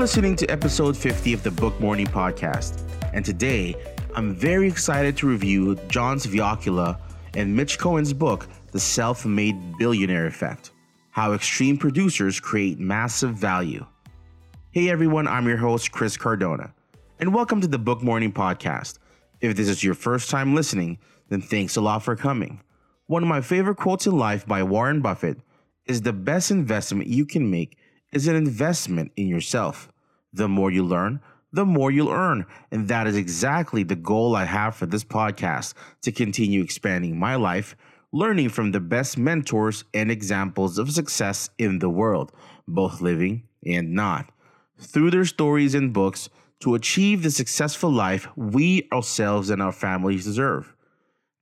listening to episode 50 of the Book Morning Podcast, and today I'm very excited to review John's Sviokla and Mitch Cohen's book, The Self Made Billionaire Effect How Extreme Producers Create Massive Value. Hey everyone, I'm your host, Chris Cardona, and welcome to the Book Morning Podcast. If this is your first time listening, then thanks a lot for coming. One of my favorite quotes in life by Warren Buffett is the best investment you can make is an investment in yourself. The more you learn, the more you'll earn. And that is exactly the goal I have for this podcast to continue expanding my life, learning from the best mentors and examples of success in the world, both living and not. Through their stories and books, to achieve the successful life we ourselves and our families deserve.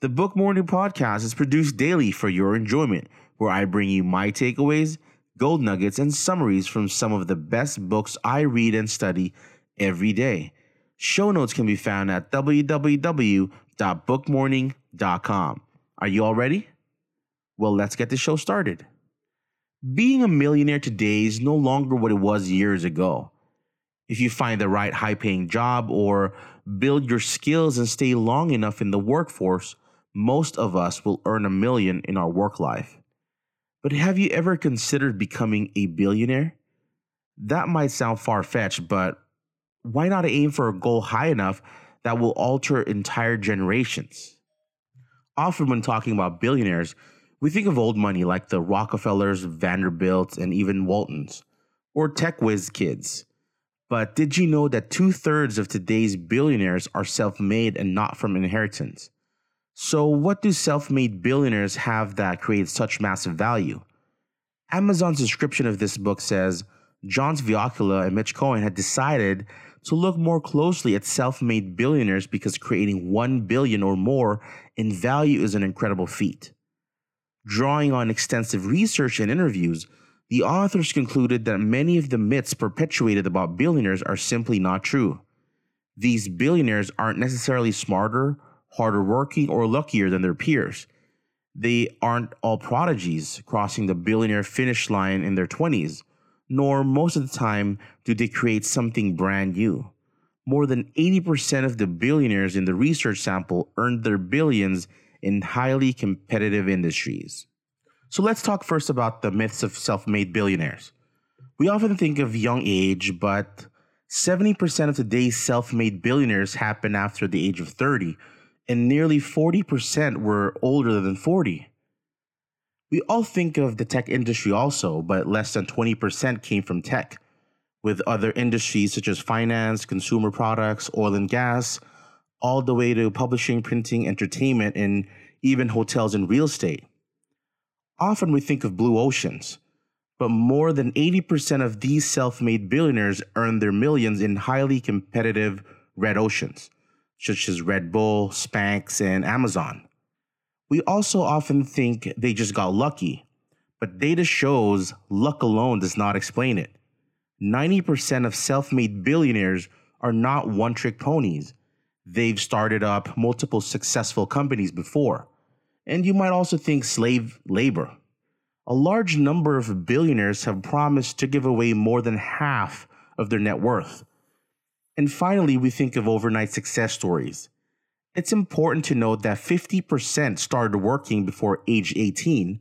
The Book Morning Podcast is produced daily for your enjoyment, where I bring you my takeaways gold nuggets, and summaries from some of the best books I read and study every day. Show notes can be found at www.bookmorning.com. Are you all ready? Well, let's get the show started. Being a millionaire today is no longer what it was years ago. If you find the right high paying job or build your skills and stay long enough in the workforce, most of us will earn a million in our work life. But have you ever considered becoming a billionaire? That might sound far fetched, but why not aim for a goal high enough that will alter entire generations? Often, when talking about billionaires, we think of old money like the Rockefellers, Vanderbilts, and even Waltons, or tech whiz kids. But did you know that two thirds of today's billionaires are self made and not from inheritance? So, what do self made billionaires have that creates such massive value? Amazon's description of this book says Jon Sviokla and Mitch Cohen had decided to look more closely at self made billionaires because creating 1 billion or more in value is an incredible feat. Drawing on extensive research and interviews, the authors concluded that many of the myths perpetuated about billionaires are simply not true. These billionaires aren't necessarily smarter harder working, or luckier than their peers. They aren't all prodigies crossing the billionaire finish line in their 20s, nor most of the time do they create something brand new. More than 80% of the billionaires in the research sample earned their billions in highly competitive industries. So let's talk first about the myths of self made billionaires. We often think of young age, but 70% of today's self made billionaires happen after the age of 30, and nearly 40% were older than 40. We all think of the tech industry also, but less than 20% came from tech, with other industries such as finance, consumer products, oil and gas, all the way to publishing, printing, entertainment, and even hotels and real estate. Often we think of blue oceans, but more than 80% of these self made billionaires earn their millions in highly competitive red oceans such as Red Bull, Spanx, and Amazon. We also often think they just got lucky, but data shows luck alone does not explain it. 90% of self made billionaires are not one trick ponies. They've started up multiple successful companies before. And you might also think slave labor. A large number of billionaires have promised to give away more than half of their net worth. And finally, we think of overnight success stories. It's important to note that 50% started working before age 18,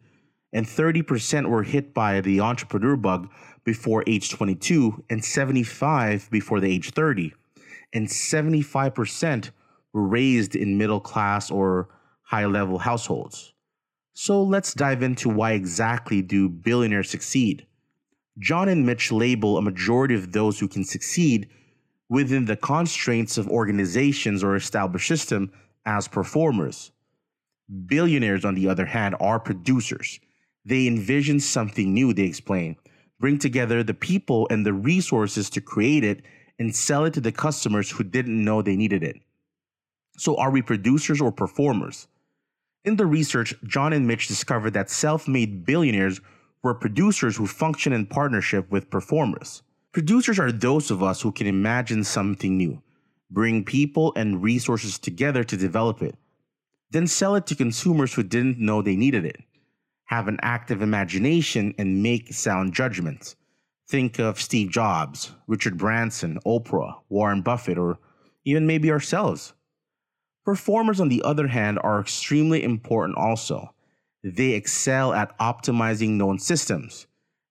and 30% were hit by the entrepreneur bug before age 22, and 75 before the age 30. And 75% were raised in middle class or high level households. So let's dive into why exactly do billionaires succeed. John and Mitch label a majority of those who can succeed within the constraints of organizations or established system as performers. Billionaires, on the other hand, are producers. They envision something new, they explain, bring together the people and the resources to create it and sell it to the customers who didn't know they needed it. So, are we producers or performers? In the research, John and Mitch discovered that self made billionaires were producers who function in partnership with performers. Producers are those of us who can imagine something new, bring people and resources together to develop it, then sell it to consumers who didn't know they needed it, have an active imagination, and make sound judgments. Think of Steve Jobs, Richard Branson, Oprah, Warren Buffett, or even maybe ourselves. Performers, on the other hand, are extremely important also. They excel at optimizing known systems,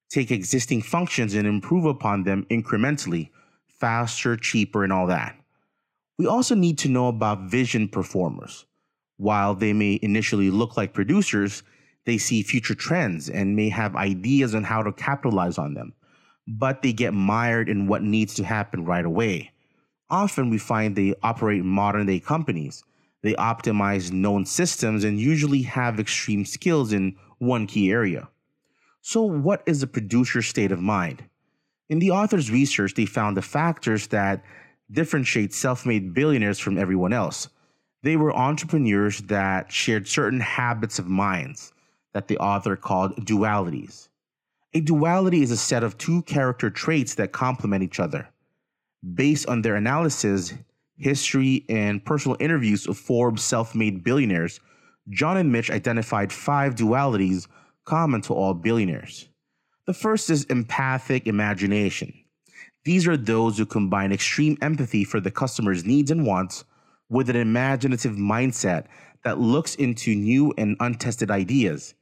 take existing functions and improve upon them incrementally, faster, cheaper, and all that. We also need to know about vision performers. While they may initially look like producers, they see future trends and may have ideas on how to capitalize on them but they get mired in what needs to happen right away. Often we find they operate modern day companies. They optimize known systems and usually have extreme skills in one key area. So, what is a producer's state of mind? In the author's research, they found the factors that differentiate self made billionaires from everyone else. They were entrepreneurs that shared certain habits of minds that the author called dualities. A duality is a set of two character traits that complement each other. Based on their analysis, history, and personal interviews of Forbes self made billionaires, John and Mitch identified five dualities common to all billionaires. The first is empathic imagination. These are those who combine extreme empathy for the customer's needs and wants with an imaginative mindset that looks into new and untested ideas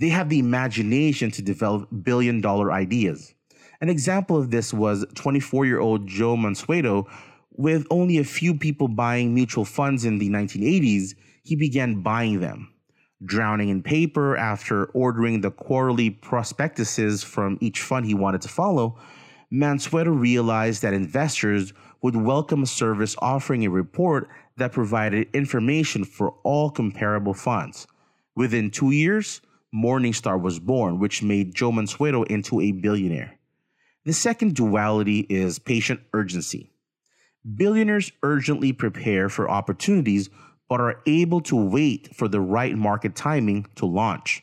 they have the imagination to develop billion dollar ideas. An example of this was 24 year old Joe Mansueto. With only a few people buying mutual funds in the 1980s, he began buying them. Drowning in paper after ordering the quarterly prospectuses from each fund he wanted to follow, Mansueto realized that investors would welcome a service offering a report that provided information for all comparable funds. Within two years, Morningstar was born, which made Joe Mansueto into a billionaire. The second duality is patient urgency. Billionaires urgently prepare for opportunities but are able to wait for the right market timing to launch.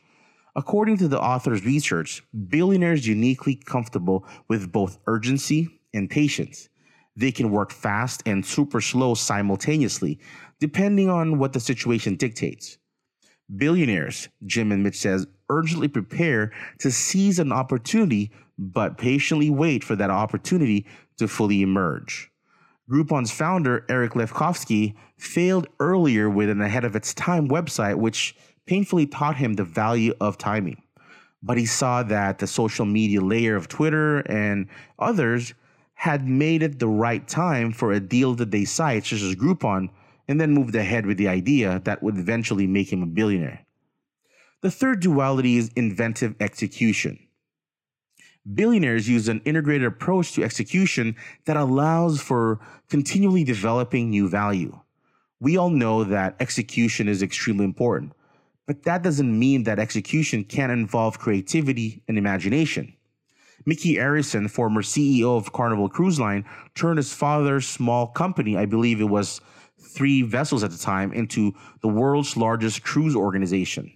According to the author's research, billionaires uniquely comfortable with both urgency and patience. They can work fast and super slow simultaneously, depending on what the situation dictates. Billionaires, Jim and Mitch says, urgently prepare to seize an opportunity, but patiently wait for that opportunity to fully emerge. Groupon's founder, Eric Lefkofsky, failed earlier with an ahead of its time website, which painfully taught him the value of timing. But he saw that the social media layer of Twitter and others had made it the right time for a deal that they cite, such as Groupon, and then moved ahead with the idea that would eventually make him a billionaire. The third duality is inventive execution. Billionaires use an integrated approach to execution that allows for continually developing new value. We all know that execution is extremely important, but that doesn't mean that execution can't involve creativity and imagination. Micky Arison, former CEO of Carnival Cruise Line, turned his father's small company, I believe it was three vessels at the time into the world's largest cruise organization,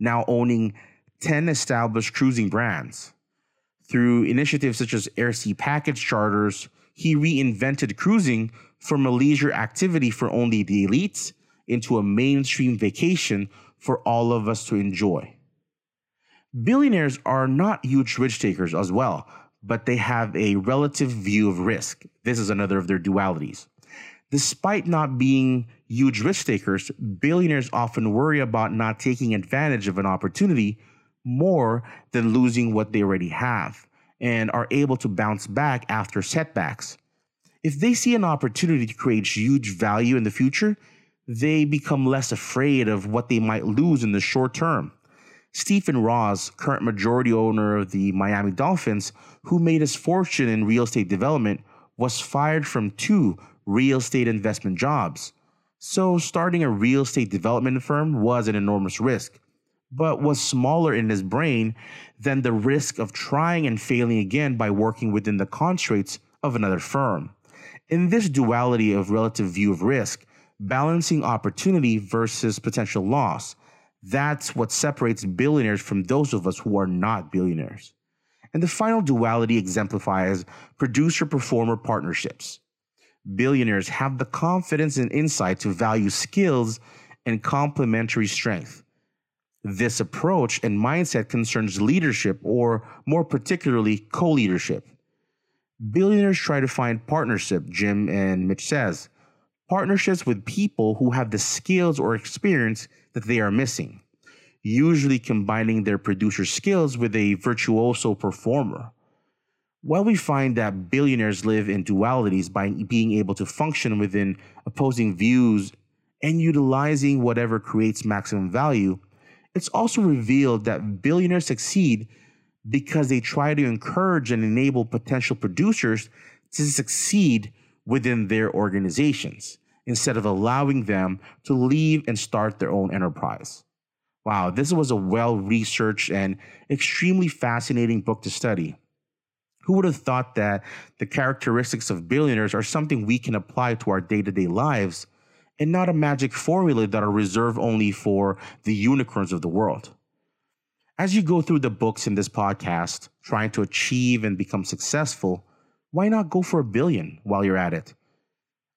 now owning 10 established cruising brands. Through initiatives such as Airsea Package Charters, he reinvented cruising from a leisure activity for only the elites into a mainstream vacation for all of us to enjoy. Billionaires are not huge risk takers as well, but they have a relative view of risk. This is another of their dualities. Despite not being huge risk takers, billionaires often worry about not taking advantage of an opportunity more than losing what they already have and are able to bounce back after setbacks. If they see an opportunity to create huge value in the future, they become less afraid of what they might lose in the short term. Stephen Ross, current majority owner of the Miami Dolphins, who made his fortune in real estate development, was fired from two real estate investment jobs. So, starting a real estate development firm was an enormous risk, but was smaller in his brain than the risk of trying and failing again by working within the constraints of another firm. In this duality of relative view of risk, balancing opportunity versus potential loss, that's what separates billionaires from those of us who are not billionaires. And the final duality exemplifies producer performer partnerships billionaires have the confidence and insight to value skills and complementary strength. This approach and mindset concerns leadership, or more particularly, co leadership. Billionaires try to find partnership, Jim and Mitch says, partnerships with people who have the skills or experience that they are missing, usually combining their producer skills with a virtuoso performer. While we find that billionaires live in dualities by being able to function within opposing views and utilizing whatever creates maximum value, it's also revealed that billionaires succeed because they try to encourage and enable potential producers to succeed within their organizations instead of allowing them to leave and start their own enterprise. Wow, this was a well researched and extremely fascinating book to study. Who would have thought that the characteristics of billionaires are something we can apply to our day to day lives and not a magic formula that are reserved only for the unicorns of the world? As you go through the books in this podcast, trying to achieve and become successful, why not go for a billion while you're at it?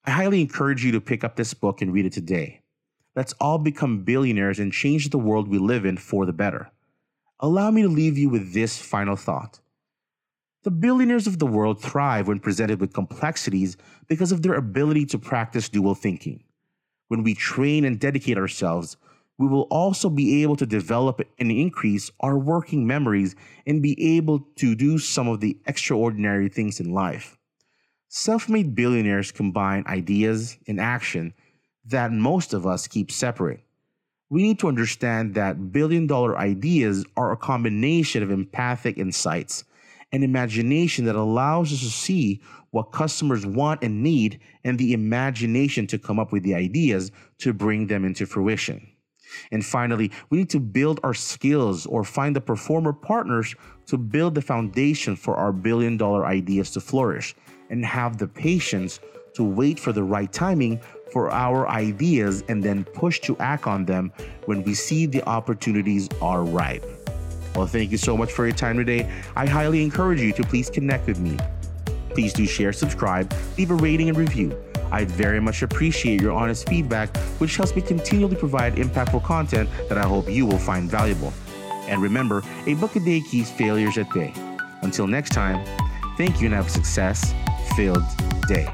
I highly encourage you to pick up this book and read it today. Let's all become billionaires and change the world we live in for the better. Allow me to leave you with this final thought. The billionaires of the world thrive when presented with complexities because of their ability to practice dual thinking. When we train and dedicate ourselves, we will also be able to develop and increase our working memories and be able to do some of the extraordinary things in life. Self made billionaires combine ideas and action that most of us keep separate. We need to understand that billion dollar ideas are a combination of empathic insights and imagination that allows us to see what customers want and need and the imagination to come up with the ideas to bring them into fruition. And finally, we need to build our skills or find the performer partners to build the foundation for our billion dollar ideas to flourish and have the patience to wait for the right timing for our ideas and then push to act on them when we see the opportunities are ripe. Well, thank you so much for your time today. I highly encourage you to please connect with me. Please do share, subscribe, leave a rating and review. I'd very much appreciate your honest feedback, which helps me continually provide impactful content that I hope you will find valuable. And remember, a book a day keeps failures at bay. Until next time, thank you and have a success filled day.